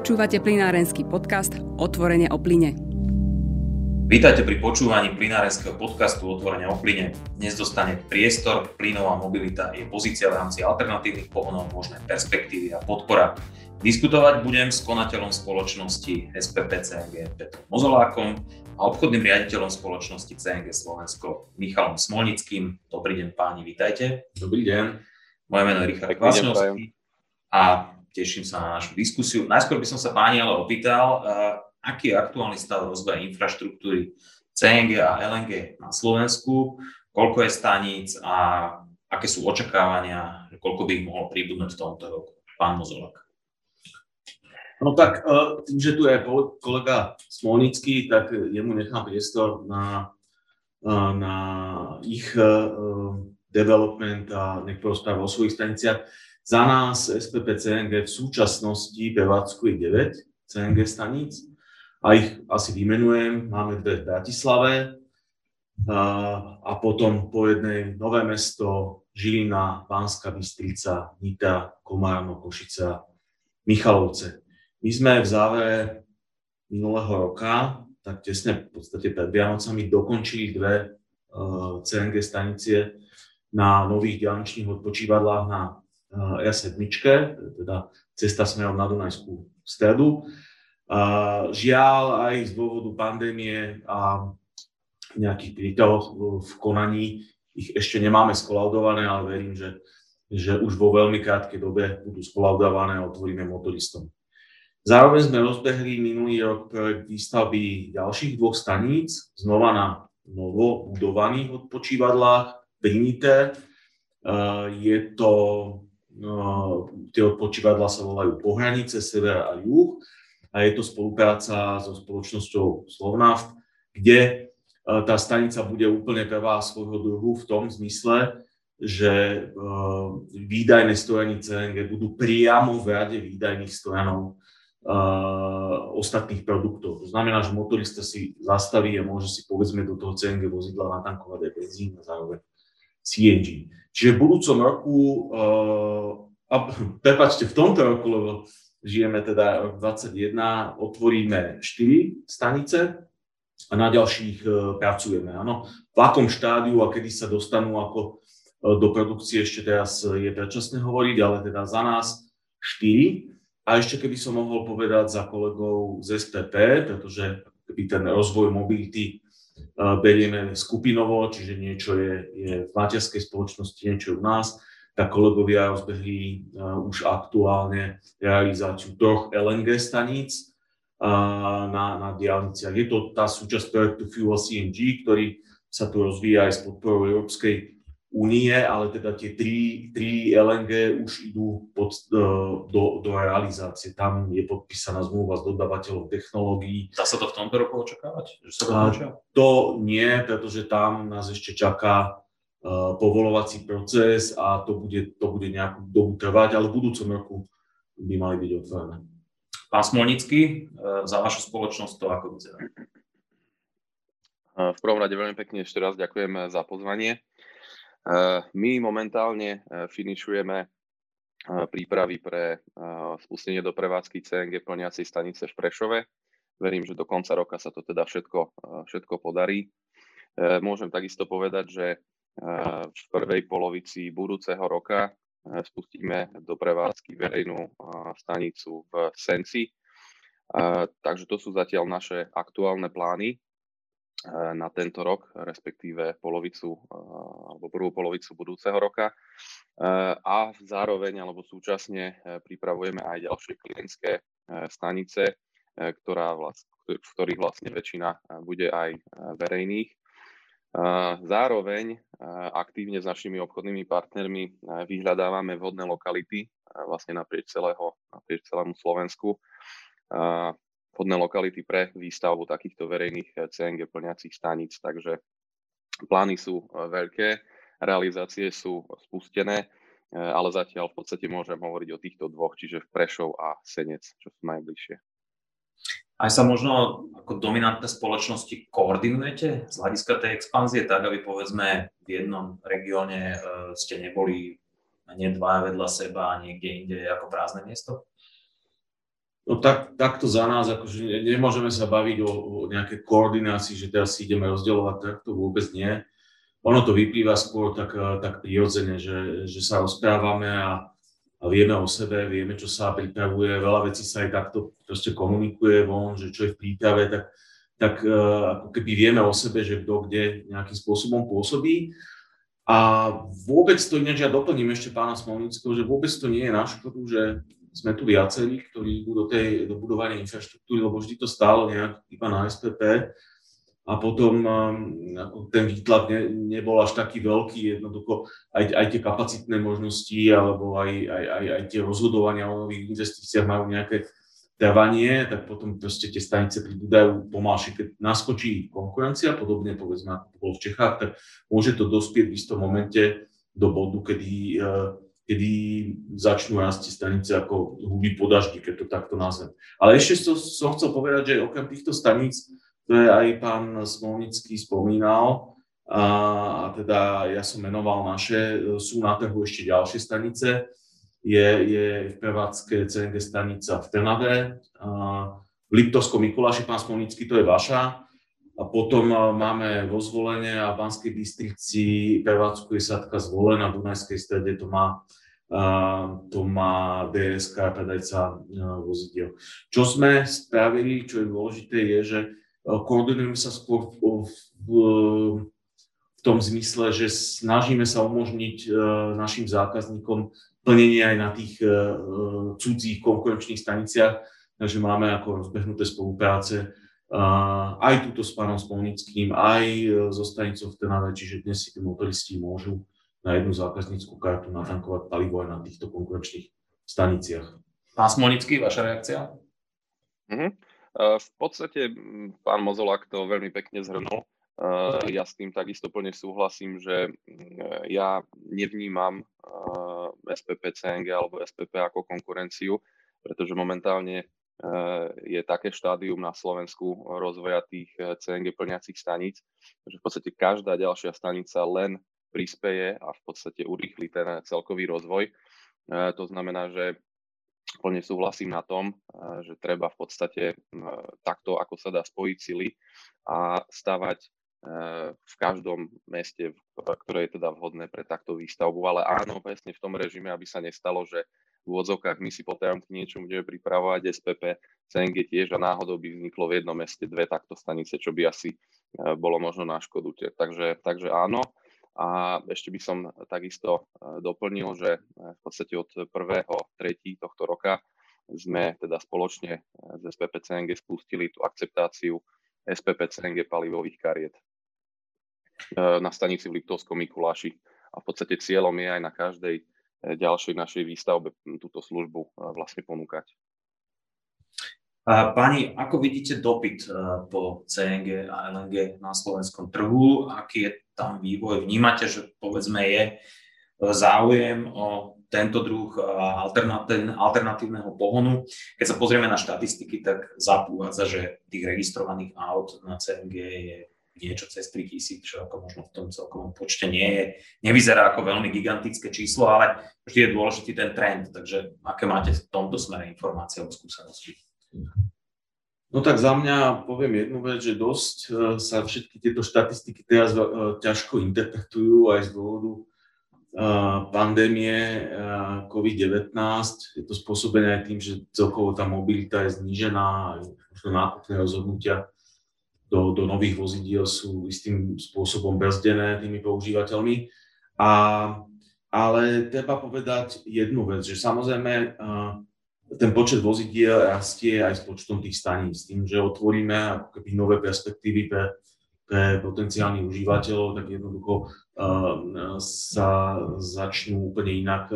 Počúvate plinárenský podcast Otvorenie o plyne. Vítajte pri počúvaní plinárenského podcastu Otvorenie o plyne. Dnes dostane priestor, plynová mobilita, je pozícia v rámci alternatívnych pohonov, možné perspektívy a podpora. Diskutovať budem s konateľom spoločnosti SPP CNG Petrom Mozolákom a obchodným riaditeľom spoločnosti CNG Slovensko Michalom Smolnickým. Dobrý deň páni, vítajte. Dobrý deň. Moje meno je Richard Kvasňovský a teším sa na našu diskusiu. Najskôr by som sa páni ale opýtal, uh, aký je aktuálny stav rozvoja infraštruktúry CNG a LNG na Slovensku, koľko je staníc a aké sú očakávania, koľko by ich mohlo príbudnúť v tomto roku. Pán Mozolak. No tak uh, tým, že tu je kolega Smolnický, tak jemu nechám priestor na, uh, na ich development a nech porozpráva o svojich staniciach. Za nás SPP CNG v súčasnosti prevádzkuje 9 CNG staníc a ich asi vymenujem. Máme dve v Bratislave a, potom po jednej Nové mesto, Žilina, Pánska Bystrica, Nita, Komárno, Košica, Michalovce. My sme v závere minulého roka, tak tesne v podstate pred Vianocami, dokončili dve uh, CNG stanice na nových diálničných odpočívadlách na R7, teda cesta smerom na Dunajskú stredu. Žiaľ aj z dôvodu pandémie a nejakých príťahov v konaní ich ešte nemáme skolaudované, ale verím, že, že už vo veľmi krátkej dobe budú skolaudované a otvoríme motoristom. Zároveň sme rozbehli minulý rok projekt výstavby ďalších dvoch staníc, znova na novo budovaných odpočívadlách Trinité. Je to tie odpočívadla sa volajú Pohranice, Sever a Juh a je to spolupráca so spoločnosťou Slovnaft, kde e, tá stanica bude úplne prvá svojho druhu v tom zmysle, že e, výdajné stojany CNG budú priamo v rade výdajných stojanov e, ostatných produktov. To znamená, že motorista si zastaví a môže si povedzme do toho CNG vozidla natankovať aj benzín a zároveň CNG. Čiže v budúcom roku, uh, a prepačte, v tomto roku, lebo žijeme teda rok 2021, otvoríme 4 stanice a na ďalších uh, pracujeme. Áno. V akom štádiu a kedy sa dostanú ako uh, do produkcie ešte teraz je predčasné hovoriť, ale teda za nás 4. A ešte keby som mohol povedať za kolegov z SPP, pretože keby ten rozvoj mobility berieme skupinovo, čiže niečo je, je v materskej spoločnosti, niečo je u nás, tak kolegovia rozbehli už aktuálne realizáciu troch LNG staníc na, na diálniciach. Je to tá súčasť projektu Fuel CNG, ktorý sa tu rozvíja aj s podporou Európskej únie, ale teda tie tri, tri LNG už idú pod, e, do, do realizácie. Tam je podpísaná zmluva s dodávateľom technológií. Dá sa to v tomto roku očakávať? Že sa to, to nie, pretože tam nás ešte čaká uh, povolovací proces a to bude, to bude nejakú dobu trvať, ale v budúcom roku by mali byť otvorené. Pán Smolnický, e, za vašu spoločnosť to ako vyzerá? V prvom rade veľmi pekne ešte raz ďakujem za pozvanie. Eh, my momentálne eh, finišujeme eh, prípravy pre spustenie do prevádzky CNG plniacej stanice v Prešove. Verím, že do konca roka sa to teda všetko, všetko podarí. Môžem takisto povedať, že v prvej polovici budúceho roka spustíme do prevádzky verejnú stanicu v Senci. Takže to sú zatiaľ naše aktuálne plány. Eh, na tento rok, respektíve polovicu eh, alebo prvú polovicu budúceho roka. Eh, a zároveň alebo súčasne pripravujeme aj ďalšie klientské stanice, ktorá vlast, v ktorých vlastne väčšina bude aj verejných. Zároveň aktívne s našimi obchodnými partnermi vyhľadávame vhodné lokality vlastne naprieč, celého, naprieč celému Slovensku vhodné lokality pre výstavbu takýchto verejných eh, CNG plňacích staníc. Takže plány sú eh, veľké, realizácie sú spustené, eh, ale zatiaľ v podstate môžem hovoriť o týchto dvoch, čiže v Prešov a Senec, čo sú najbližšie. Aj sa možno ako dominantné spoločnosti koordinujete z hľadiska tej expanzie, tak aby povedzme v jednom regióne ste neboli nie dva vedľa seba a niekde inde ako prázdne miesto? No tak, takto za nás, akože nemôžeme sa baviť o, o nejakej koordinácii, že teraz si ideme rozdielovať, tak to vôbec nie. Ono to vyplýva skôr tak, tak prirodzene, že, že sa rozprávame a, a vieme o sebe, vieme, čo sa pripravuje, veľa vecí sa aj takto proste komunikuje von, že čo je v príprave, tak, tak uh, ako keby vieme o sebe, že kto kde nejakým spôsobom pôsobí. A vôbec to ináč, ja doplním ešte pána Smolnického, že vôbec to nie je na škodu, že sme tu viacerí, ktorí idú do tej do budovania infraštruktúry, lebo vždy to stálo nejak iba na SPP a potom um, ten výtlak ne, nebol až taký veľký, jednoducho aj, aj tie kapacitné možnosti alebo aj, aj, aj, aj tie rozhodovania o nových investíciách majú nejaké trvanie, tak potom proste tie stanice pribúdajú pomalšie. Keď naskočí konkurencia, podobne povedzme ako bolo v Čechách, tak môže to dospieť v istom momente do bodu, kedy uh, kedy začnú rásť stanice ako huby po daždi, keď to takto nazvem. Ale ešte som, som chcel povedať, že okrem týchto staníc, ktoré aj pán Smolnický spomínal, a, a teda ja som menoval naše, sú na trhu ešte ďalšie stanice. Je, je v prevádzke CNG stanica v Trnave, a v Liptovskom Mikuláši, pán Smolnický, to je vaša. A potom máme vo Zvolenie a Banskej Bystrici prevádzkuje Sadka Zvolená, v Dunajskej strede to má to má DSK, predajca vozidiel. Čo sme spravili, čo je dôležité, je, že e, koordinujeme sa skôr v, v, v tom zmysle, že snažíme sa umožniť e, našim zákazníkom plnenie aj na tých e, cudzích konkurenčných staniciach, takže máme ako rozbehnuté spolupráce aj túto s pánom Spolnickým, aj so stanicou v Trnave, čiže dnes si tí motoristi môžu na jednu zákazníckú kartu natankovať palivo aj na týchto konkurenčných staniciach. Pán Smolnický, vaša reakcia? Uh-huh. V podstate pán Mozolák to veľmi pekne zhrnul. Ja s tým takisto plne súhlasím, že ja nevnímam SPP CNG alebo SPP ako konkurenciu, pretože momentálne je také štádium na Slovensku rozvoja tých CNG plňacích staníc, že v podstate každá ďalšia stanica len prispeje a v podstate urýchli ten celkový rozvoj. To znamená, že plne súhlasím na tom, že treba v podstate takto, ako sa dá spojiť sily a stavať v každom meste, ktoré je teda vhodné pre takto výstavbu. Ale áno, presne v tom režime, aby sa nestalo, že v úvodzovkách my si potajomky niečo budeme pripravovať, SPP, CNG tiež a náhodou by vzniklo v jednom meste dve takto stanice, čo by asi bolo možno na škodu. Takže, takže áno, a ešte by som takisto e, doplnil, že v podstate od 1.3. tohto roka sme teda spoločne z SPP CNG spustili tú akceptáciu SPP CNG palivových kariet na stanici v Liptovskom Mikuláši. A v podstate cieľom je aj na každej ďalšej našej výstavbe túto službu vlastne ponúkať. Pani, ako vidíte dopyt po CNG a LNG na slovenskom trhu? Aký je tam vývoj? Vnímate, že povedzme je e, záujem o tento druh alternatívneho pohonu. Keď sa pozrieme na štatistiky, tak zapúvádza, že tých registrovaných aut na CNG je niečo cez 3000, čo ako možno v tom celkovom počte nie je. Nevyzerá ako veľmi gigantické číslo, ale vždy je dôležitý ten trend. Takže aké máte v tomto smere informácie o skúsenosti? No tak za mňa poviem jednu vec, že dosť e, sa všetky tieto štatistiky teraz e, ťažko interpretujú aj z dôvodu e, pandémie COVID-19. Je to spôsobené aj tým, že celkovo tá mobilita je znížená, možno nákupné rozhodnutia do, do nových vozidiel sú istým spôsobom brzdené tými používateľmi. A, ale treba povedať jednu vec, že samozrejme ten počet vozidiel rastie aj s počtom tých staníc. Tým, že otvoríme ako keby nové perspektívy pre, pre potenciálnych užívateľov, tak jednoducho sa začnú úplne inak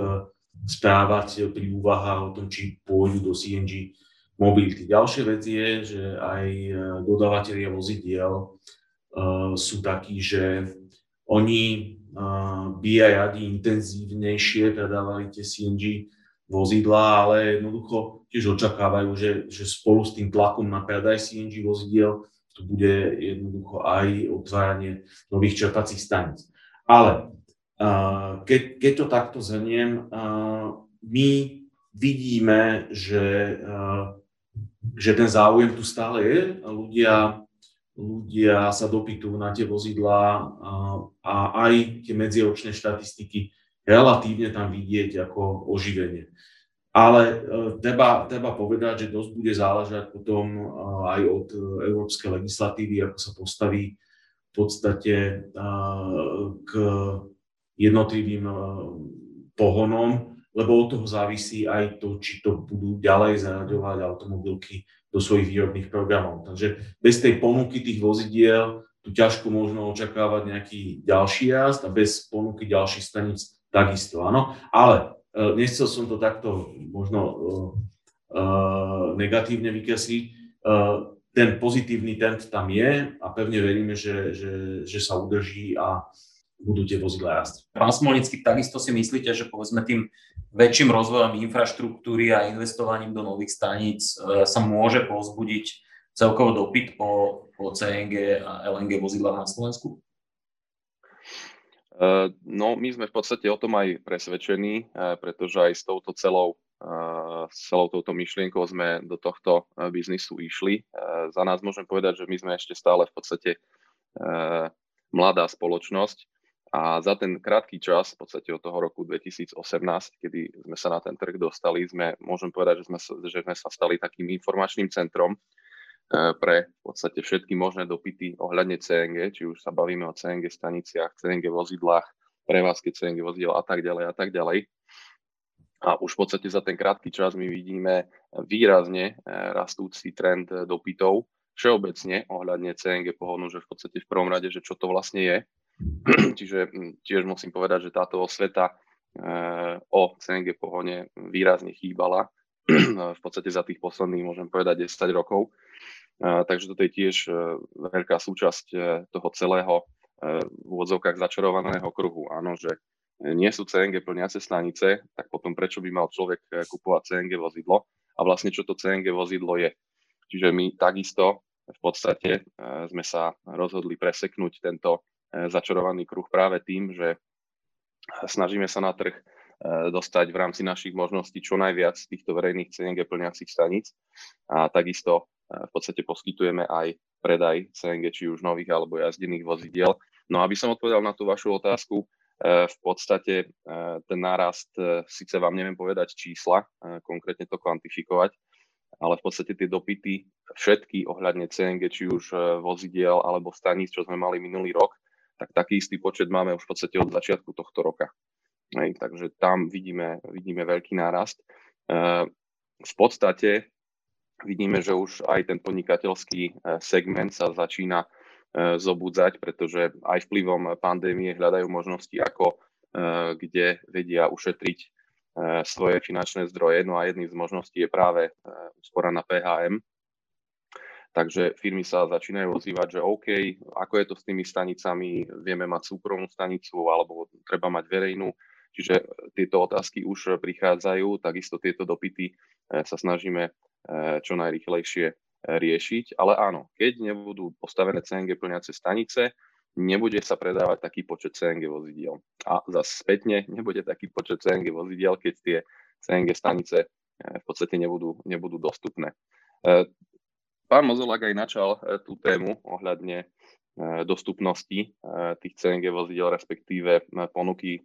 správať pri úvahách o tom, či pôjdu do CNG mobility. Ďalšia vec je, že aj uh, dodávateľia vozidiel uh, sú takí, že oni uh, by aj radi intenzívnejšie predávali tie CNG vozidla, ale jednoducho tiež očakávajú, že, že spolu s tým tlakom na predaj CNG vozidiel tu bude jednoducho aj otváranie nových čerpacích staníc. Ale keď, keď to takto zhrniem, my vidíme, že že ten záujem tu stále je. Ľudia, ľudia sa dopytujú na tie vozidlá a, a aj tie medziročné štatistiky relatívne tam vidieť ako oživenie. Ale e, treba, treba povedať, že dosť bude záležať potom e, aj od e, európskej legislatívy, ako sa postaví v podstate k jednotlivým pohonom, lebo od toho závisí aj to, či to budú ďalej zaraďovať automobilky do svojich výrobných programov. Takže bez tej ponuky tých vozidiel tu ťažko možno očakávať nejaký ďalší rast a bez ponuky ďalších staníc takisto, áno. Ale uh, nechcel som to takto možno uh, uh, negatívne vykresliť. Uh, ten pozitívny trend tam je a pevne veríme, že, že, že sa udrží a budú tie vozidla rásť. Pán Smolnický, takisto si myslíte, že povedzme tým väčším rozvojom infraštruktúry a investovaním do nových staníc sa môže povzbudiť celkovo dopyt po, po CNG a LNG vozidlách na Slovensku? Eh, no, my sme v podstate o tom aj presvedčení, eh, pretože aj s touto celou, s celou touto myšlienkou sme do tohto biznisu išli. Za nás môžem povedať, že my sme ešte stále v podstate mladá spoločnosť a za ten krátky čas, v podstate od toho roku 2018, kedy sme sa na ten trh dostali, sme, môžem povedať, že sme, že sme sa stali takým informačným centrom, E, pre v podstate všetky možné dopity ohľadne CNG, či už sa bavíme o CNG staniciach, CNG vozidlách, prevádzke CNG vozidel a tak ďalej a tak ďalej. A už v podstate za ten krátky čas my vidíme výrazne e, rastúci trend dopytov všeobecne ohľadne CNG pohonu, že v podstate v prvom rade, že čo to vlastne je. Čiže tiež musím povedať, že táto osveta e, o CNG pohone výrazne chýbala v podstate za tých posledných, môžem povedať, 10 rokov. Takže toto je tiež e, veľká súčasť e, toho celého e, v úvodzovkách začarovaného kruhu. Áno, že nie sú CNG plniace stanice, tak potom prečo by mal človek kupovať CNG vozidlo a vlastne čo to CNG vozidlo je. Čiže my takisto v podstate sme sa rozhodli preseknúť tento začarovaný kruh práve tým, že snažíme sa na trh dostať v rámci našich možností čo najviac týchto verejných CNG plniacich staníc a takisto v podstate poskytujeme aj predaj CNG, či už nových alebo jazdených vozidiel. No aby som odpovedal na tú vašu otázku, e, v podstate e, ten nárast, e, síce vám neviem povedať čísla, konkrétne to kvantifikovať, ale v podstate tie dopity všetky ohľadne CNG, či už vozidiel alebo staníc, čo sme mali minulý rok, tak taký istý počet máme už v podstate od začiatku tohto roka. Hej, takže tam vidíme, vidíme veľký nárast. V podstate vidíme, že už aj ten podnikateľský e, segment sa začína e, zobudzať, pretože aj vplyvom pandémie hľadajú možnosti, ako e, kde vedia ušetriť svoje finančné zdroje. No a jedným z možností je práve úspora na PHM. Takže firmy sa začínajú ozývať, že OK, ako je to s tými stanicami, vieme mať súkromnú stanicu alebo treba mať verejnú. Čiže tieto otázky už prichádzajú, takisto tieto dopity sa snažíme Eh, čo najrychlejšie eh, riešiť. Ale áno, keď nebudú postavené CNG plňace stanice, nebude sa predávať taký počet CNG vozidiel. A zase spätne nebude taký počet CNG vozidiel, keď tie CNG stanice v podstate nebudú, nebudú dostupné. Pán Mozolák aj načal tú tému ohľadne dostupnosti tých CNG vozidel, respektíve ponuky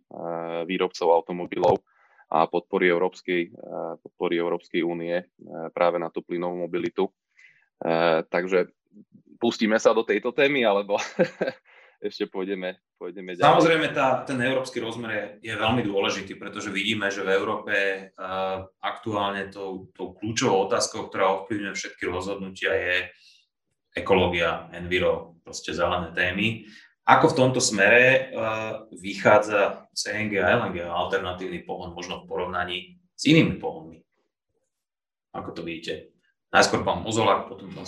výrobcov automobilov a podpory Európskej, podpory Európskej únie e, práve na tú plynovú mobilitu. E, takže pustíme sa do tejto témy, alebo ešte pôjdeme, pôjdeme ďalej. Samozrejme, tá, ten európsky rozmer je, je veľmi dôležitý, pretože vidíme, že v Európe uh, aktuálne tou, tou kľúčovou otázkou, ktorá ovplyvňuje všetky rozhodnutia, je ekológia, enviro, proste zelené témy. Ako v tomto smere uh, vychádza CNG a LNG, alternatívny pohon, možno v porovnaní s inými pohonmi? Ako to vidíte? Najskôr pán Mozolák, potom pán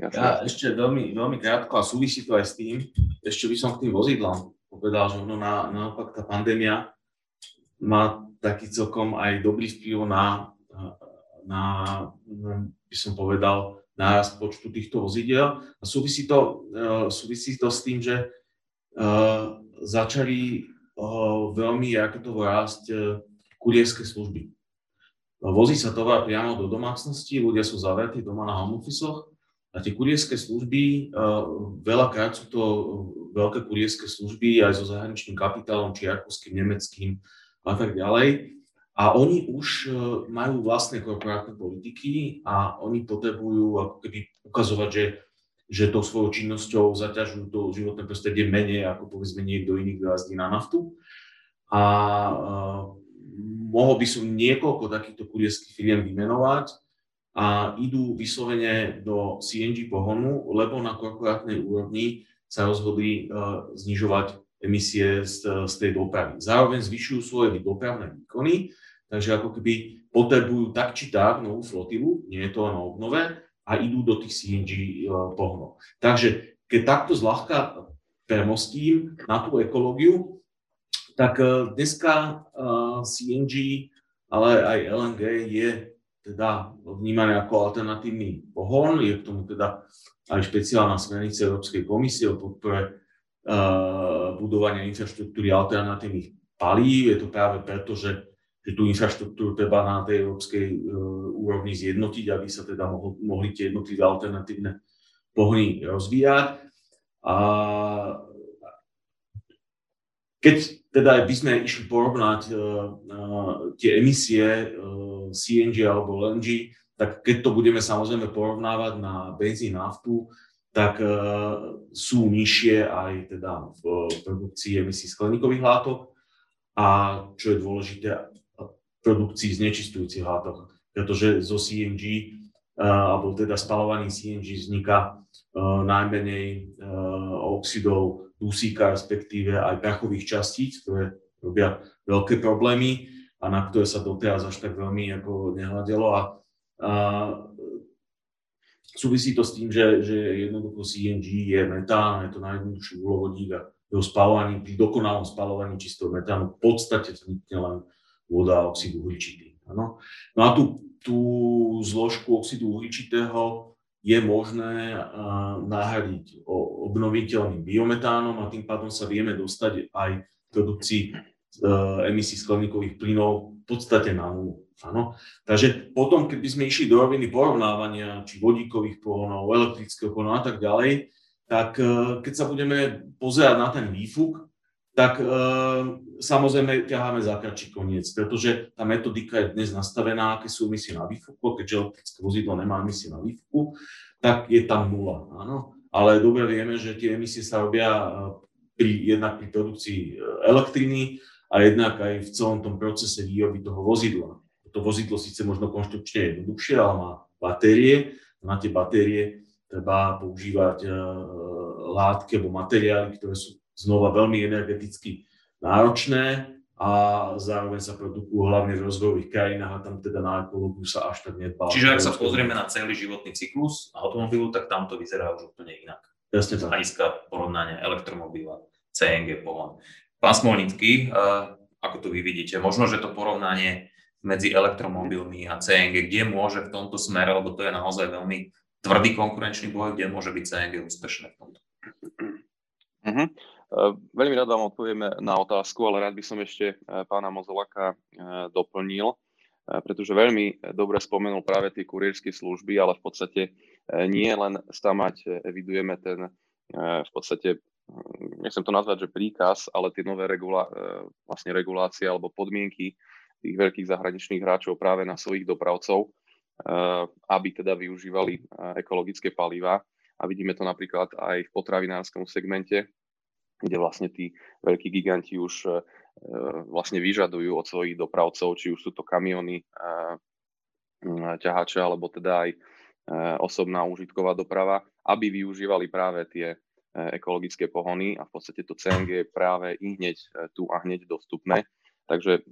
Smolnický. Ja ešte veľmi, veľmi krátko a súvisí to aj s tým, ešte by som k tým vozidlám povedal, že ono na, naopak tá pandémia má taký celkom aj dobrý vplyv na, na, by som povedal, nárast počtu týchto vozidel. A súvisí to, uh, súvisí to s tým, že uh, začali uh, veľmi rakotovo rásť kurierské služby. Vozí sa tovar priamo do domácnosti, ľudia sú zavretí doma na home office a tie kurierské služby, veľakrát sú to veľké kurierské služby aj so zahraničným kapitálom, či rakúskym, nemeckým a tak ďalej. A oni už majú vlastné korporátne politiky a oni potrebujú ako keby ukazovať, že že tou svojou činnosťou zaťažujú to životné prostredie menej ako povedzme niekto iný, kto jazdí na naftu. A mohol by som niekoľko takýchto kurierských firiem vymenovať a idú vyslovene do CNG pohonu, lebo na korporátnej úrovni sa rozhodli uh, znižovať emisie z, z tej dopravy. Zároveň zvyšujú svoje dopravné výkony, takže ako keby potrebujú tak či tak novú flotilu, nie je to len o obnove, a idú do tých CNG e, pohonov. Takže keď takto zľahka premostím na tú ekológiu, tak e, dneska e, CNG, ale aj LNG je teda vnímané ako alternatívny pohon. Je k tomu teda aj špeciálna smernica Európskej komisie o podpore budovania infraštruktúry alternatívnych palív. Je to práve preto, že že tú infraštruktúru treba na tej európskej uh, úrovni zjednotiť, aby sa teda mohli, mohli tie jednotlivé alternatívne pohony rozvíjať. A keď teda by sme išli porovnať uh, uh, tie emisie uh, CNG alebo LNG, tak keď to budeme samozrejme porovnávať na benzín, naftu, tak sú nižšie aj teda v produkcii emisí skleníkových látok. A čo je dôležité, produkcii znečistujúcich látok, pretože zo CNG alebo teda spalovaný CNG vzniká najmenej oxidov dusíka, respektíve aj prachových častíc, ktoré robia veľké problémy a na ktoré sa doteraz až tak veľmi ako nehľadelo. A, a súvisí to s tým, že, že jednoducho CNG je metán, je to najjednoduchší uhlovodík a jeho spalovaní, pri dokonalom spalovaní čistého metánu v podstate vznikne len voda a oxid uhličitý. Ano. No a tú, tú zložku oxidu uhličitého je možné nahradiť obnoviteľným biometánom a tým pádom sa vieme dostať aj k produkcii e, emisí skleníkových plynov v podstate na nulu. Áno. Takže potom, keď by sme išli do roviny porovnávania, či vodíkových pohonov, elektrického pohonov a tak ďalej, tak e, keď sa budeme pozerať na ten výfuk, tak e, samozrejme ťaháme za kratší koniec, pretože tá metodika je dnes nastavená, aké sú emisie na výfuku, keďže elektrické vozidlo nemá emisie na výfuku, tak je tam nula. Áno? Ale dobre vieme, že tie emisie sa robia e, pri, jednak pri produkcii e, elektriny a jednak aj v celom tom procese výroby toho vozidla. To vozidlo síce možno konštrukčne jednoduchšie, ale má batérie. Na tie batérie treba používať látky alebo materiály, ktoré sú znova veľmi energeticky náročné a zároveň sa produkujú hlavne v rozvojových krajinách a tam teda na ekológiu sa až tak nedbá. Čiže ak sa pozrieme na celý životný cyklus automobilu, tak tam to vyzerá už úplne inak. Jasne tak. Hľadiska porovnania elektromobila, CNG pohon. Pán Smolnický, eh, ako to vy vidíte, možno, že to porovnanie medzi elektromobilmi a CNG, kde môže v tomto smere, lebo to je naozaj veľmi tvrdý konkurenčný boj, kde môže byť CNG úspešné v tomto? Uh-huh. Eh, veľmi rád vám odpovieme na otázku, ale rád by som ešte eh, pána Mozolaka eh, doplnil, pretože veľmi dobre spomenul práve tie kurierské služby, ale v podstate nie len stamať evidujeme ten v podstate, hm, nechcem to nazvať, že príkaz, ale tie nové regula, vlastne regulácie alebo podmienky tých veľkých zahraničných hráčov práve na svojich dopravcov, aby teda využívali ekologické paliva. A vidíme to napríklad aj v potravinárskom segmente, kde vlastne tí veľkí giganti už e, vlastne vyžadujú od svojich dopravcov, či už sú to kamiony, e, ťahače, alebo teda aj e, osobná užitková doprava, aby využívali práve tie ekologické pohony a v podstate to CNG je práve i hneď tu a hneď dostupné. Takže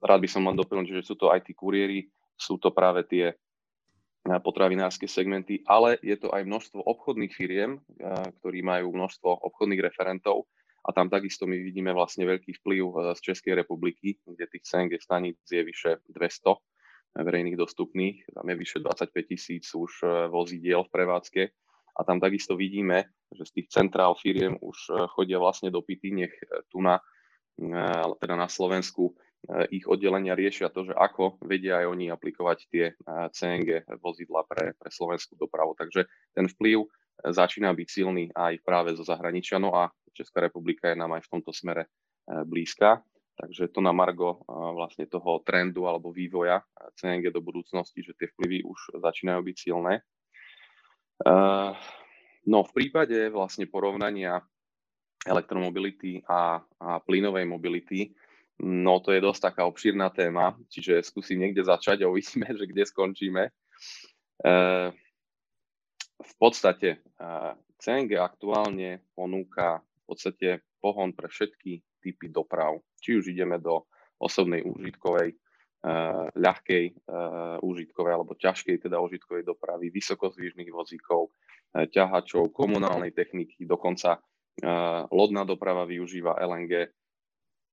rád by som len doplnil, že sú to aj tí kuriéri, sú to práve tie potravinárske segmenty, ale je to aj množstvo obchodných firiem, ktorí majú množstvo obchodných referentov a tam takisto my vidíme vlastne veľký vplyv e, z Českej republiky, kde tých CNG staníc je vyše 200 verejných dostupných, tam je vyše 25 tisíc už vozidiel v prevádzke. A tam takisto vidíme, že z tých centrál firiem už chodia vlastne dopity, nech tu na, teda na Slovensku ich oddelenia riešia to, že ako vedia aj oni aplikovať tie CNG vozidla pre, pre slovenskú dopravu. Takže ten vplyv začína byť silný aj práve zo zahraničia, no a Česká republika je nám aj v tomto smere blízka. Takže to na margo vlastne toho trendu alebo vývoja CNG do budúcnosti, že tie vplyvy už začínajú byť silné. No v prípade vlastne porovnania elektromobility a, a plynovej mobility, no to je dosť taká obšírna téma, čiže skúsim niekde začať a uvidíme, že kde skončíme. V podstate CNG aktuálne ponúka v podstate pohon pre všetky typy doprav. Či už ideme do osobnej užitkovej, uh, ľahkej užitkovej alebo ťažkej teda užitkovej dopravy, vysokozvížnych vozíkov, ťahačov, komunálnej techniky, dokonca lodná doprava využíva LNG,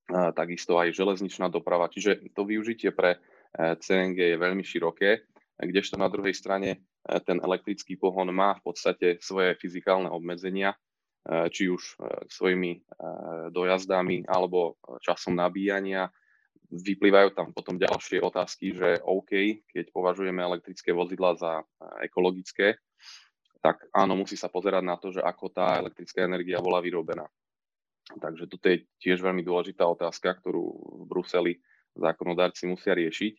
takisto aj železničná doprava. Čiže to využitie pre uh, CNG je veľmi široké, kdežto na druhej strane ten elektrický pohon má v podstate svoje fyzikálne obmedzenia, Eh, či už svojimi dojazdami alebo časom nabíjania. Vyplývajú tam potom ďalšie otázky, že OK, keď považujeme elektrické vozidla za ekologické, tak áno, musí sa pozerať na to, že ako tá elektrická energia bola vyrobená. Takže toto je tiež veľmi dôležitá otázka, ktorú v Bruseli zákonodárci musia riešiť.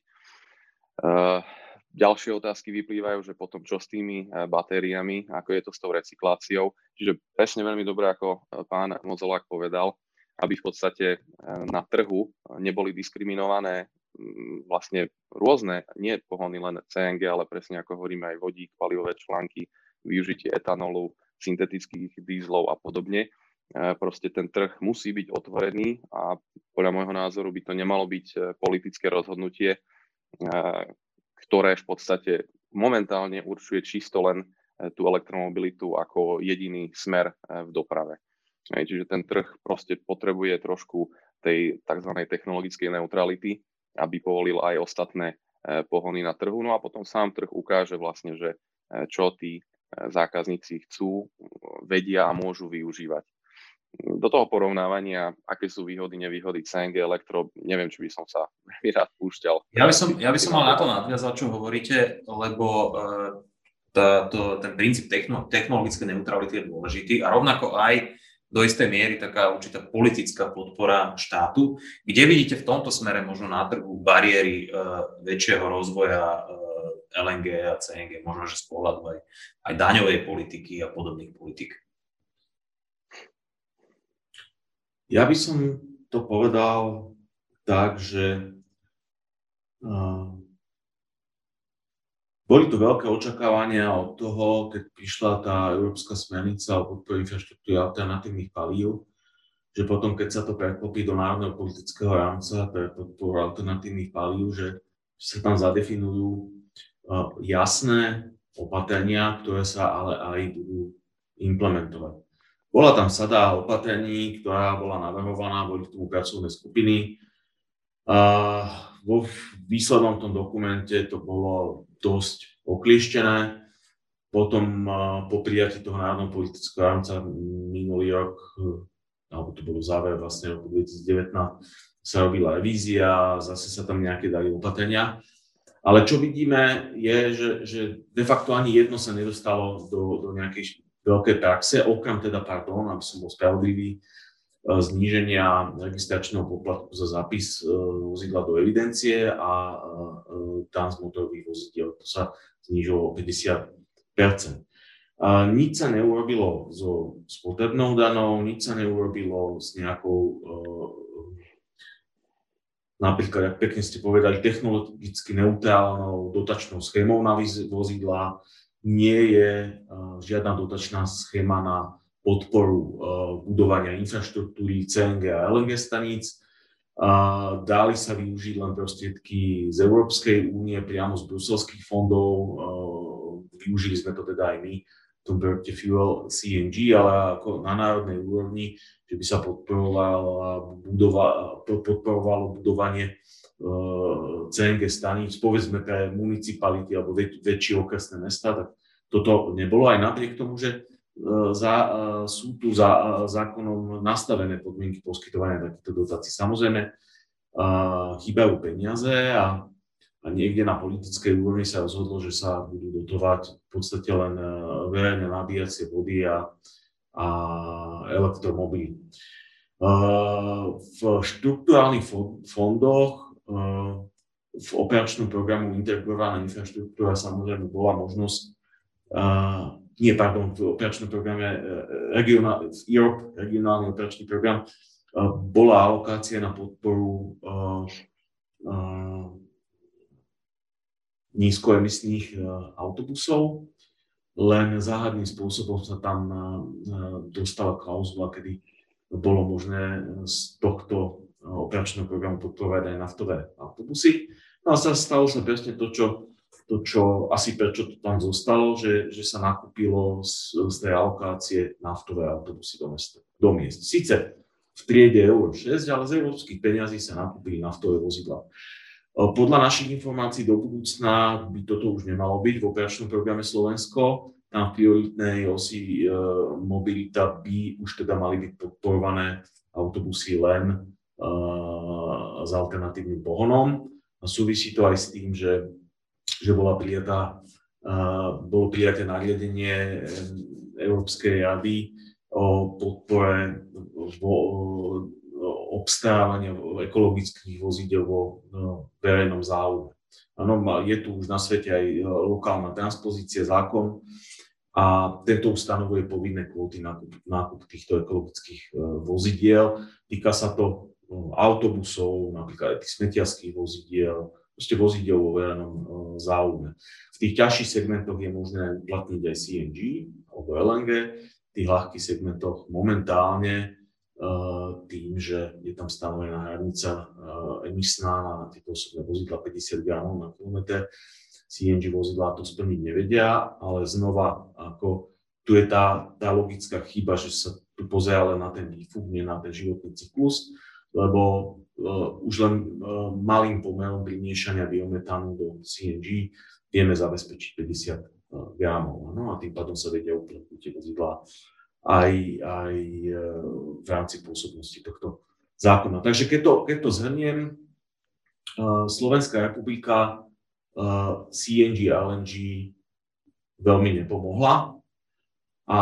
Ďalšie otázky vyplývajú, že potom čo s tými eh, batériami, ako je to s tou recykláciou. Čiže presne veľmi dobre, ako eh, pán Mozolák povedal, aby v podstate na trhu neboli diskriminované vlastne rôzne, nie pohony len CNG, ale presne ako hovoríme aj vodík, palivové články, využitie etanolu, syntetických dízlov a podobne. Proste ten trh musí byť otvorený a podľa môjho názoru by to nemalo byť politické rozhodnutie, ktoré v podstate momentálne určuje čisto len e, tú elektromobilitu ako jediný smer e, v doprave. Čiže ten trh proste potrebuje trošku tej tzv. technologickej neutrality, aby povolil aj ostatné e, pohony na trhu. No a potom sám trh ukáže vlastne, že čo tí zákazníci chcú, vedia a môžu využívať do toho porovnávania, aké sú výhody, nevýhody CNG, elektro, neviem, či by som sa veľmi rád púšťal. Ja by som, ja by som mal na to nadviazať, čo hovoríte, lebo uh, tá, to, ten princíp techno, technologické neutrality je dôležitý a rovnako aj do istej miery taká určitá politická podpora štátu. Kde vidíte v tomto smere možno na trhu bariéry uh, väčšieho rozvoja uh, LNG a CNG, možno že z pohľadu aj, aj daňovej politiky a podobných politik? Ja by som to povedal tak, že boli tu veľké očakávania od toho, keď prišla tá európska smernica o podpore infraštruktúry alternatívnych palív, že potom, keď sa to preklopí do národného politického rámca pre podporu alternatívnych palív, že sa tam zadefinujú jasné opatrenia, ktoré sa ale aj budú implementovať. Bola tam sada opatrení, ktorá bola navrhovaná, boli k tomu pracovné skupiny. A vo výslednom tom dokumente to bolo dosť oklieštené. Potom po prijatí toho národného politického rámca minulý rok, alebo to bolo záver vlastne roku 2019, sa robila revízia, zase sa tam nejaké dali opatrenia. Ale čo vidíme je, že, že de facto ani jedno sa nedostalo do, do nejakej veľké praxe, okrem teda, pardon, aby som bol spravodlivý, e, zníženia registračného poplatku za zápis e, vozidla do evidencie a transmotorových vozidiel. To sa znížilo o 50 a nič sa neurobilo so spotrebnou danou, nič sa neurobilo s nejakou, e, napríklad, ak pekne ste povedali, technologicky neutrálnou dotačnou schémou na vozidla, nie je eh, žiadna dotačná schéma na podporu eh, budovania infraštruktúry CNG a LNG staníc. Dali sa využiť len prostriedky z Európskej únie priamo z bruselských fondov. Eh, využili sme to teda aj my projekte Fuel CNG, ale ako na národnej úrovni, že by sa podporovalo, budova, podporovalo budovanie CNG staníc, povedzme pre municipality alebo väč- väčšie okresné mesta, tak toto nebolo aj napriek tomu, že e, za, e, sú tu za e, zákonom nastavené podmienky poskytovania takýchto dotácií. Samozrejme, chýbajú peniaze a, a niekde na politickej úrovni sa rozhodlo, že sa budú dotovať v podstate len verejné nabíjacie vody a, a elektromobily. V štruktúrálnych fondoch v operačnom programu Integrovaná infraštruktúra samozrejme bola možnosť, nie, pardon, v operačnom programe regionál, Europe, regionálny operačný program, bola alokácia na podporu nízkoemisných uh, autobusov, len záhadným spôsobom sa tam uh, dostala klauzula, kedy bolo možné z tohto operačného programu podporovať aj naftové autobusy. No a sa stalo sa presne to, čo, to, čo asi prečo to tam zostalo, že, že sa nakúpilo z, z tej alokácie naftové autobusy do, mesta, do miest. Sice v triede Euro 6, ale z európskych peňazí sa nakúpili naftové vozidla. Podľa našich informácií do budúcna by toto už nemalo byť v operačnom programe Slovensko. Tam v prioritnej osi e, mobilita by už teda mali byť podporované autobusy len e, s alternatívnym pohonom. A súvisí to aj s tým, že, že bola prijatá, bolo prijaté nariadenie Európskej rady o podpore vo, obstávania ekologických vozidel vo verejnom záujme. Ano, je tu už na svete aj e, lokálna transpozícia, zákon a tento ustanovuje povinné kvóty na nákup týchto ekologických e, vozidiel. Týka sa to autobusov, napríklad aj tých smetiarských vozidiel, proste vozidiel vo verejnom záujme. V tých ťažších segmentoch je možné uplatniť aj CNG alebo LNG, v tých ľahkých segmentoch momentálne tým, že je tam stanovená hranica emisná na tieto osobné vozidla 50 gramov na kilometr, CNG vozidlá to splniť nevedia, ale znova ako tu je tá, tá logická chyba, že sa tu pozerá len na ten výfuk, nie na ten životný cyklus lebo uh, už len uh, malým pomerom primiešania biometánu do CNG vieme zabezpečiť 50 uh, gramov. No a tým pádom sa vedia uplatniť tie vozidlá aj, aj uh, v rámci pôsobnosti tohto zákona. Takže keď to, keď to zhrniem, uh, Slovenská republika uh, CNG a LNG veľmi nepomohla a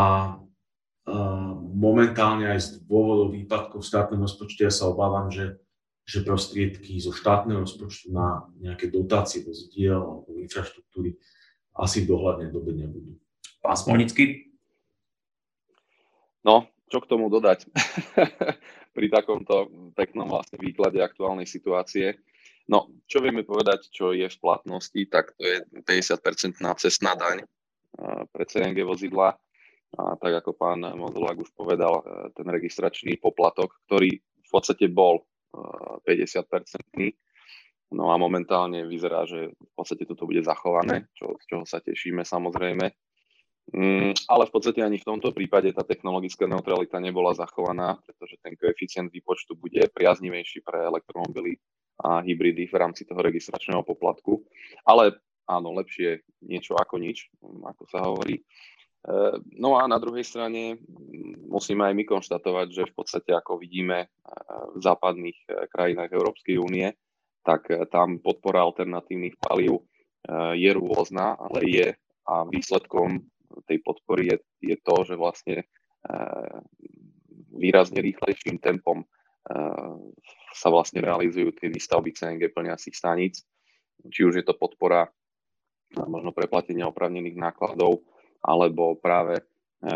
momentálne aj z dôvodov výpadkov v štátnom rozpočte ja sa obávam, že, že prostriedky zo štátneho rozpočtu na nejaké dotácie vozidiel alebo infraštruktúry asi v dohľadnej dobe nebudú. Pán Smolnický? No, čo k tomu dodať? Pri takomto peknom vlastne výklade aktuálnej situácie. No, čo vieme povedať, čo je v platnosti, tak to je 50% cestná daň pre CNG vozidla a tak ako pán Modulák už povedal, e, ten registračný poplatok, ktorý v podstate bol 50-percentný, e, no a momentálne vyzerá, že v podstate toto bude zachované, čo, z čoho sa tešíme samozrejme. Mm, ale v podstate ani v tomto prípade tá technologická neutralita nebola zachovaná, pretože ten koeficient výpočtu bude priaznivejší pre elektromobily a hybridy v rámci toho registračného poplatku. Ale áno, lepšie niečo ako nič, ako sa hovorí. Eh, no a na druhej strane mm, musíme aj my konštatovať, že v podstate ako vidíme eh, v západných eh, krajinách Európskej únie, tak tam podpora alternatívnych palív je rôzna, ale je a výsledkom tej podpory je, je to, že vlastne výrazne rýchlejším tempom sa vlastne realizujú tie výstavby CNG plniacich staníc, či už je to podpora možno preplatenia opravnených nákladov, alebo práve e,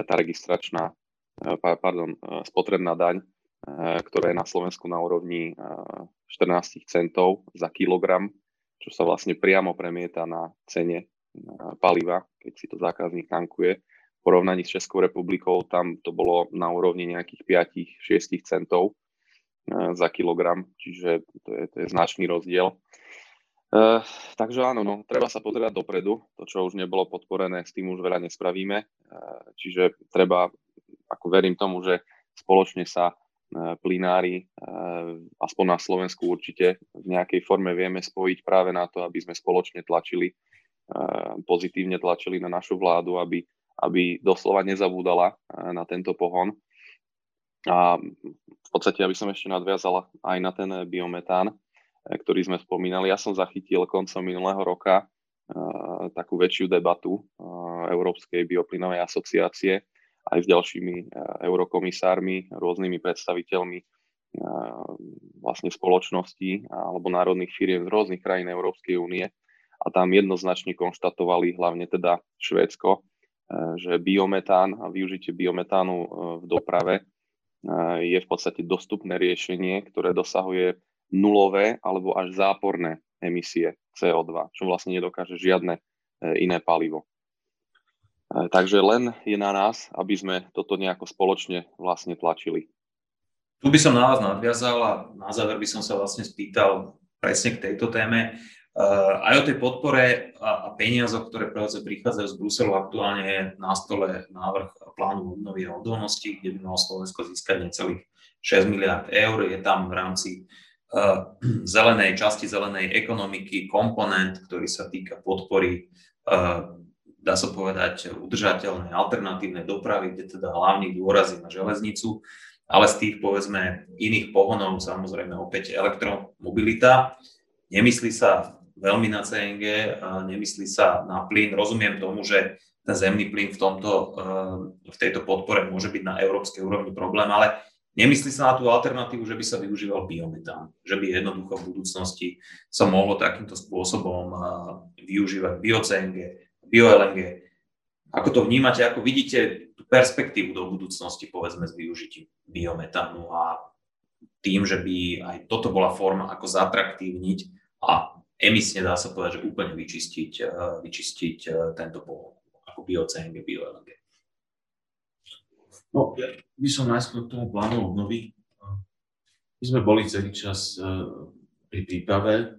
tá registračná, e, pardon, e, spotrebná daň, ktorá je na Slovensku na úrovni 14 centov za kilogram, čo sa vlastne priamo premieta na cene paliva, keď si to zákazník tankuje. V porovnaní s Českou republikou tam to bolo na úrovni nejakých 5-6 centov za kilogram, čiže to je, to je značný rozdiel. Uh, takže áno, no, treba sa pozerať dopredu. To, čo už nebolo podporené, s tým už veľa nespravíme. Uh, čiže treba, ako verím tomu, že spoločne sa uh, plinári, uh, aspoň na Slovensku určite, v nejakej forme vieme spojiť práve na to, aby sme spoločne tlačili, pozitívne tlačili na našu vládu, aby, aby doslova nezabúdala uh, na tento pohon. A v podstate, aby som ešte nadviazala aj na ten biometán, ktorý sme spomínali. Ja som zachytil koncom minulého roka takú väčšiu debatu Európskej bioplynovej asociácie aj s ďalšími eurokomisármi, rôznymi predstaviteľmi vlastne spoločností alebo národných firiem z rôznych krajín Európskej únie a tam jednoznačne konštatovali, hlavne teda Švédsko, že biometán a využitie biometánu v doprave je v podstate dostupné riešenie, ktoré dosahuje nulové alebo až záporné emisie CO2, čo vlastne nedokáže žiadne e, iné palivo. E, takže len je na nás, aby sme toto nejako spoločne vlastne tlačili. Tu by som na vás nadviazal a na záver by som sa vlastne spýtal presne k tejto téme. Uh, aj o tej podpore a, peniazoch, ktoré prichádzajú z Bruselu, aktuálne je na stole návrh plánu obnovy a odolnosti, kde by malo Slovensko získať necelých 6 miliard eur. Je tam v rámci uh, zelenej časti zelenej ekonomiky komponent, ktorý sa týka podpory, uh, dá sa povedať, udržateľnej alternatívnej dopravy, kde teda hlavný dôraz je na železnicu, ale z tých, povedzme, iných pohonov, samozrejme opäť elektromobilita. Nemyslí sa veľmi na CNG, nemyslí sa na plyn. Rozumiem tomu, že ten zemný plyn v, tomto, eh, v tejto podpore môže byť na európskej úrovni problém, ale nemyslí sa na tú alternatívu, že by sa využíval biometán, že by jednoducho v budúcnosti sa mohlo takýmto spôsobom eh, využívať bio-CNG, bio-LNG. Ako to vnímate, ako vidíte tú perspektívu do budúcnosti, povedzme, s využitím biometánu a tým, že by aj toto bola forma, ako zatraktívniť a emisne dá sa povedať, že úplne vyčistiť, eh, vyčistiť eh, tento pohon, ako bio-CNG, bio-LNG. No, ja by som najskôr k tomu plánu obnovy. My sme boli celý čas eh, pri príprave,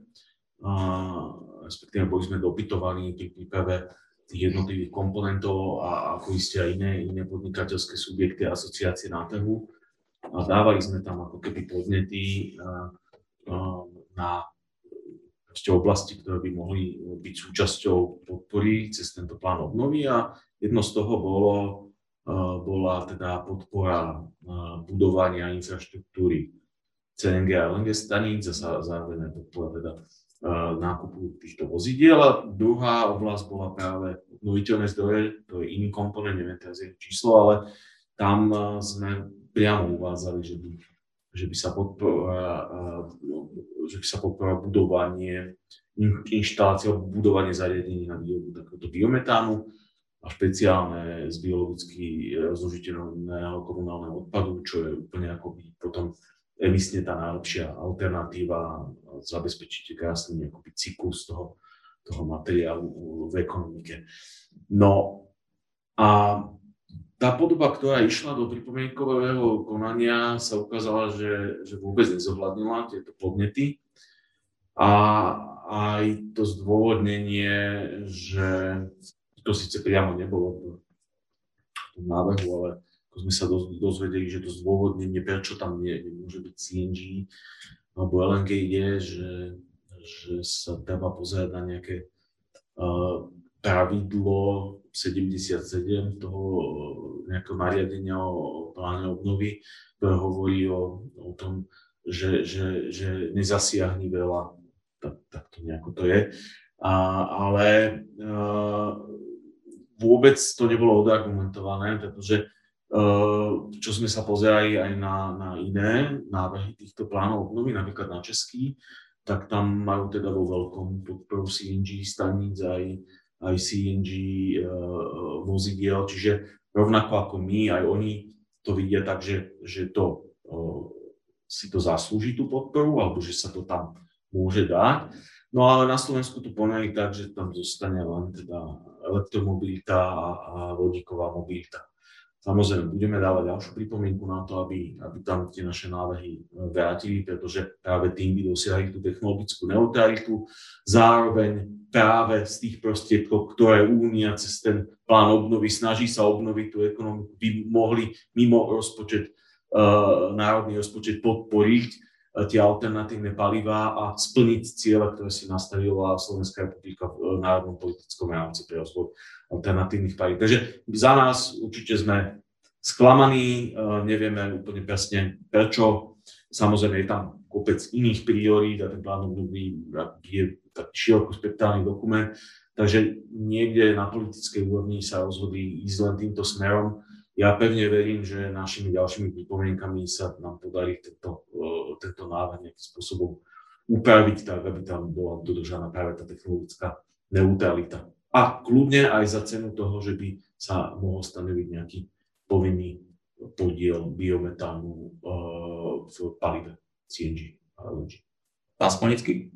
respektíve boli sme dopytovaní pri príprave tých jednotlivých komponentov a ako isté aj iné, iné podnikateľské subjekty a asociácie na trhu. A dávali sme tam ako keby podnety na proste oblasti, ktoré by mohli eh, byť súčasťou podpory cez tento plán obnovy a jedno z toho bolo, eh, bola teda podpora eh, budovania infraštruktúry CNG a LNG staníc a zároveň aj podpora teda nákupu týchto vozidiel. A druhá oblasť bola práve obnoviteľné zdroje, to je iný komponent, neviem teraz je číslo, ale tam sme priamo uvádzali, že by že by sa podpora, že sa podpora budovanie, inštalácia budovanie zariadení na výrobu takéhoto biometánu a špeciálne z biologicky rozložiteľného komunálneho odpadu, čo je úplne akoby potom emisne tá najlepšia alternatíva, zabezpečíte krásny akoby cyklus toho, toho materiálu v ekonomike. No a tá podoba, ktorá išla do pripomienkového konania, sa ukázala, že, že vôbec nezohľadnila tieto podnety. A aj to zdôvodnenie, že to síce priamo nebolo v tom návrhu, ale ako sme sa dozvedeli, že to zdôvodnenie, prečo tam nie, nemôže byť CNG alebo LNG je, že, že sa treba pozerať na nejaké uh, pravidlo 77 toho nejakého nariadenia o pláne obnovy, ktoré hovorí o, o tom, že, že, že nezasiahni veľa, tak, tak to nejako to je. A, ale uh, vôbec to nebolo odargumentované, pretože uh, čo sme sa pozerali aj na, na iné návrhy týchto plánov obnovy, napríklad na český, tak tam majú teda vo veľkom podporu CNG staníc aj aj CNG uh, eh, vozidiel, čiže rovnako ako my, aj oni to vidia tak, že, že to uh, si to zaslúži tú podporu, alebo že sa to tam môže dať. No ale na Slovensku to poňali tak, že tam zostane len teda elektromobilita a, a vodíková mobilita. Samozrejme, budeme dávať ďalšiu pripomienku na to, aby, aby tam tie naše návrhy e, vrátili, pretože práve tým by dosiahli tú technologickú neutralitu. Zároveň práve z tých prostriedkov, ktoré Únia cez ten plán obnovy snaží sa obnoviť tú ekonomiku, by mohli mimo rozpočet, uh, národný rozpočet podporiť tie alternatívne palivá a splniť cieľe, ktoré si nastavila Slovenská republika v uh, národnom politickom rámci pre rozvoj alternatívnych palív. Takže za nás určite sme sklamaní, e, nevieme úplne presne prečo Samozrejme je tam kopec iných priorít a ten plán obnovy je taký širokospektrálny dokument, takže niekde na politickej úrovni sa rozhodli ísť len týmto smerom. Ja pevne verím, že našimi ďalšími pripomienkami sa nám podarí tento, tento návrh nejakým spôsobom upraviť tak, aby tam bola dodržaná práve tá technologická neutralita. A kľudne aj za cenu toho, že by sa mohol stanoviť nejaký povinný podiel biometánu eh, v palive CNG a LNG. Pán Smolnický?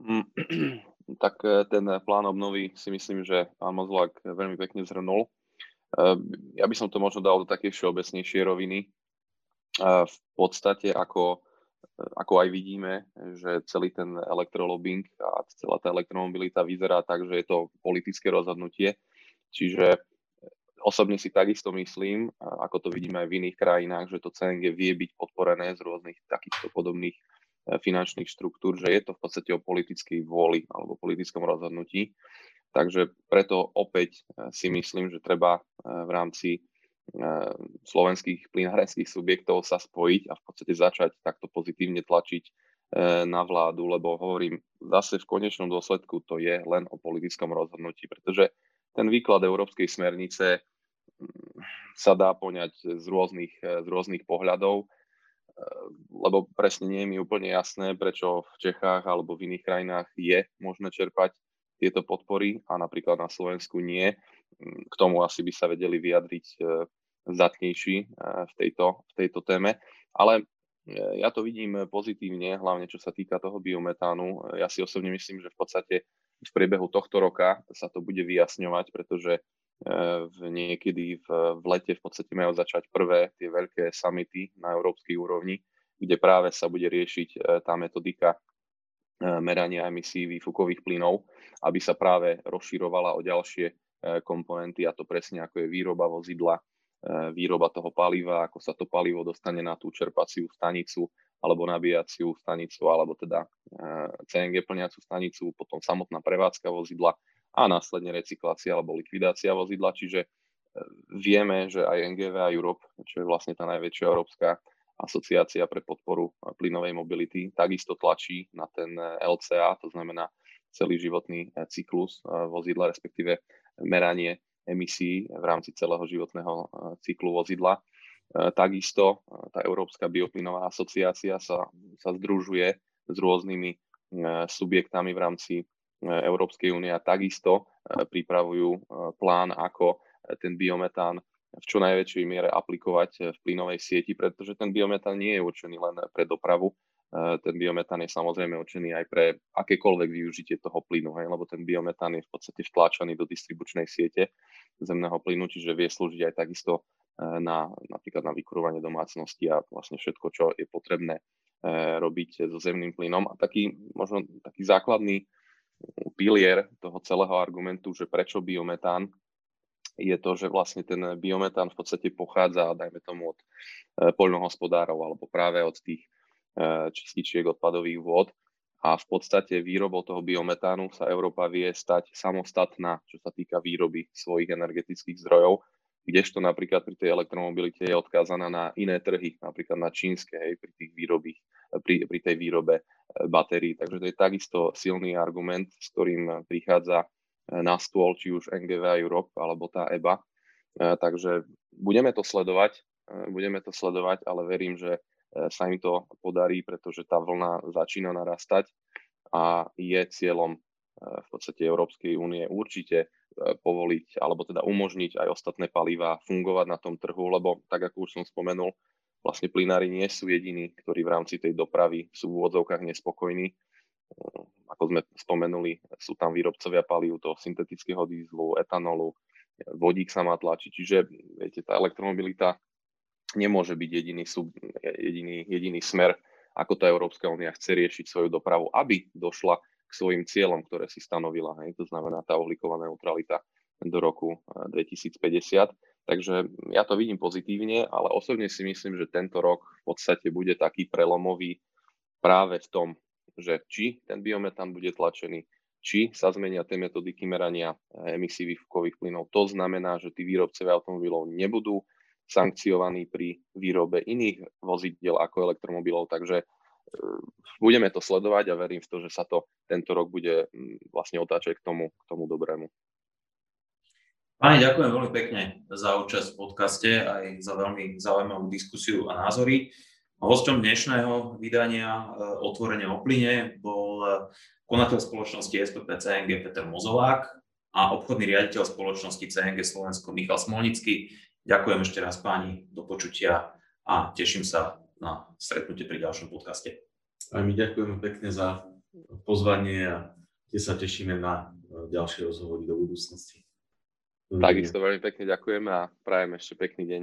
Mm, tak eh, ten plán obnovy si myslím, že pán Mozlák veľmi pekne zhrnul. Eh, ja by som to možno dal do také všeobecnejšie roviny. V podstate ako, ako aj vidíme, že celý ten elektrolobing a celá tá elektromobilita vyzerá tak, že je to politické rozhodnutie. Čiže Osobne si takisto myslím, ako to vidíme aj v iných krajinách, že to CNG vie byť podporené z rôznych takýchto podobných e, finančných štruktúr, že je to v podstate o politickej vôli alebo politickom rozhodnutí. Takže preto opäť e, si myslím, že treba e, v rámci slovenských plynárenských subjektov sa spojiť a v podstate začať takto pozitívne tlačiť na vládu, lebo hovorím, zase v konečnom dôsledku to je len o politickom rozhodnutí, pretože ten výklad európskej smernice sa dá poňať z rôznych, z rôznych pohľadov, lebo presne nie je mi úplne jasné, prečo v Čechách alebo v iných krajinách je možné čerpať tieto podpory a napríklad na Slovensku nie. K tomu asi by sa vedeli vyjadriť e, zatnejší e, v tejto, v tejto téme. Ale e, ja to vidím pozitívne, hlavne čo sa týka toho biometánu. Ja si osobne myslím, že v podstate v priebehu tohto roka sa to bude vyjasňovať, pretože v niekedy v, v lete v podstate majú začať prvé tie veľké summity na európskej úrovni, kde práve sa bude riešiť tá metodika merania emisí výfukových plynov, aby sa práve rozširovala o ďalšie e, komponenty, a to presne ako je výroba vozidla, výroba toho paliva, ako sa to palivo dostane na tú čerpaciu stanicu alebo nabíjaciu stanicu, alebo teda CNG plniacu stanicu, potom samotná prevádzka vozidla a následne recyklácia alebo likvidácia vozidla. Čiže e, vieme, že aj NGV Europe, čo je vlastne tá najväčšia európska asociácia pre podporu plynovej mobility, takisto tlačí na ten LCA, to znamená celý životný e, cyklus e, vozidla, respektíve meranie emisí v rámci celého životného cyklu vozidla. Takisto tá Európska bioplynová asociácia sa, sa združuje s rôznymi subjektami v rámci Európskej únie a takisto pripravujú plán, ako ten biometán v čo najväčšej miere aplikovať v plynovej sieti, pretože ten biometán nie je určený len pre dopravu, ten biometán je samozrejme určený aj pre akékoľvek využitie toho plynu, hej, lebo ten biometán je v podstate vtláčaný do distribučnej siete zemného plynu, čiže vie slúžiť aj takisto na, napríklad na vykurovanie domácnosti a vlastne všetko, čo je potrebné robiť so zemným plynom. A taký, možno taký základný pilier toho celého argumentu, že prečo biometán, je to, že vlastne ten biometán v podstate pochádza, dajme tomu, od e, poľnohospodárov alebo práve od tých e, čističiek odpadových vôd. A v podstate výrobou toho biometánu sa Európa vie stať samostatná, čo sa týka výroby svojich energetických zdrojov, kdežto napríklad pri tej elektromobilite je odkázaná na iné trhy, napríklad na čínske, hej, pri, tých výrobých, pri, pri tej výrobe batérií. Takže to je takisto silný argument, s ktorým prichádza e, na stôl či už NGV Europe alebo tá EBA. E, takže budeme to sledovať, e, budeme to sledovať, ale verím, že sa im to podarí, pretože tá vlna začína narastať a je cieľom v podstate Európskej únie určite povoliť alebo teda umožniť aj ostatné palivá fungovať na tom trhu, lebo tak ako už som spomenul, vlastne plynári nie sú jediní, ktorí v rámci tej dopravy sú v úvodzovkách nespokojní. Ako sme spomenuli, sú tam výrobcovia palív toho syntetického dízlu, etanolu, vodík sa má tlačiť. Čiže viete, tá elektromobilita nemôže byť jediný, sub, jediný, jediný smer, ako tá Európska únia chce riešiť svoju dopravu, aby došla k svojim cieľom, ktoré si stanovila. Hej. To znamená tá uhlíková neutralita do roku 2050. Takže ja to vidím pozitívne, ale osobne si myslím, že tento rok v podstate bude taký prelomový práve v tom, že či ten biometán bude tlačený, či sa zmenia tie metodiky merania emisí výfukových plynov. To znamená, že tí výrobcovia automobilov nebudú sankciovaní pri výrobe iných vozidel ako elektromobilov, takže budeme to sledovať a verím v to, že sa to tento rok bude vlastne otáčať k tomu, k tomu dobrému. Pani, ďakujem veľmi pekne za účasť v podcaste aj za veľmi zaujímavú diskusiu a názory. Hosťom dnešného vydania e, Otvorenie o plyne bol konateľ spoločnosti SPP CNG Peter Mozolák a obchodný riaditeľ spoločnosti CNG Slovensko Michal Smolnický. Ďakujem ešte raz páni, do počutia a teším sa na stretnutie pri ďalšom podcaste. A my ďakujeme pekne za pozvanie a tie sa tešíme na ďalšie rozhovory do budúcnosti. Takisto veľmi pekne ďakujeme a prajem ešte pekný deň.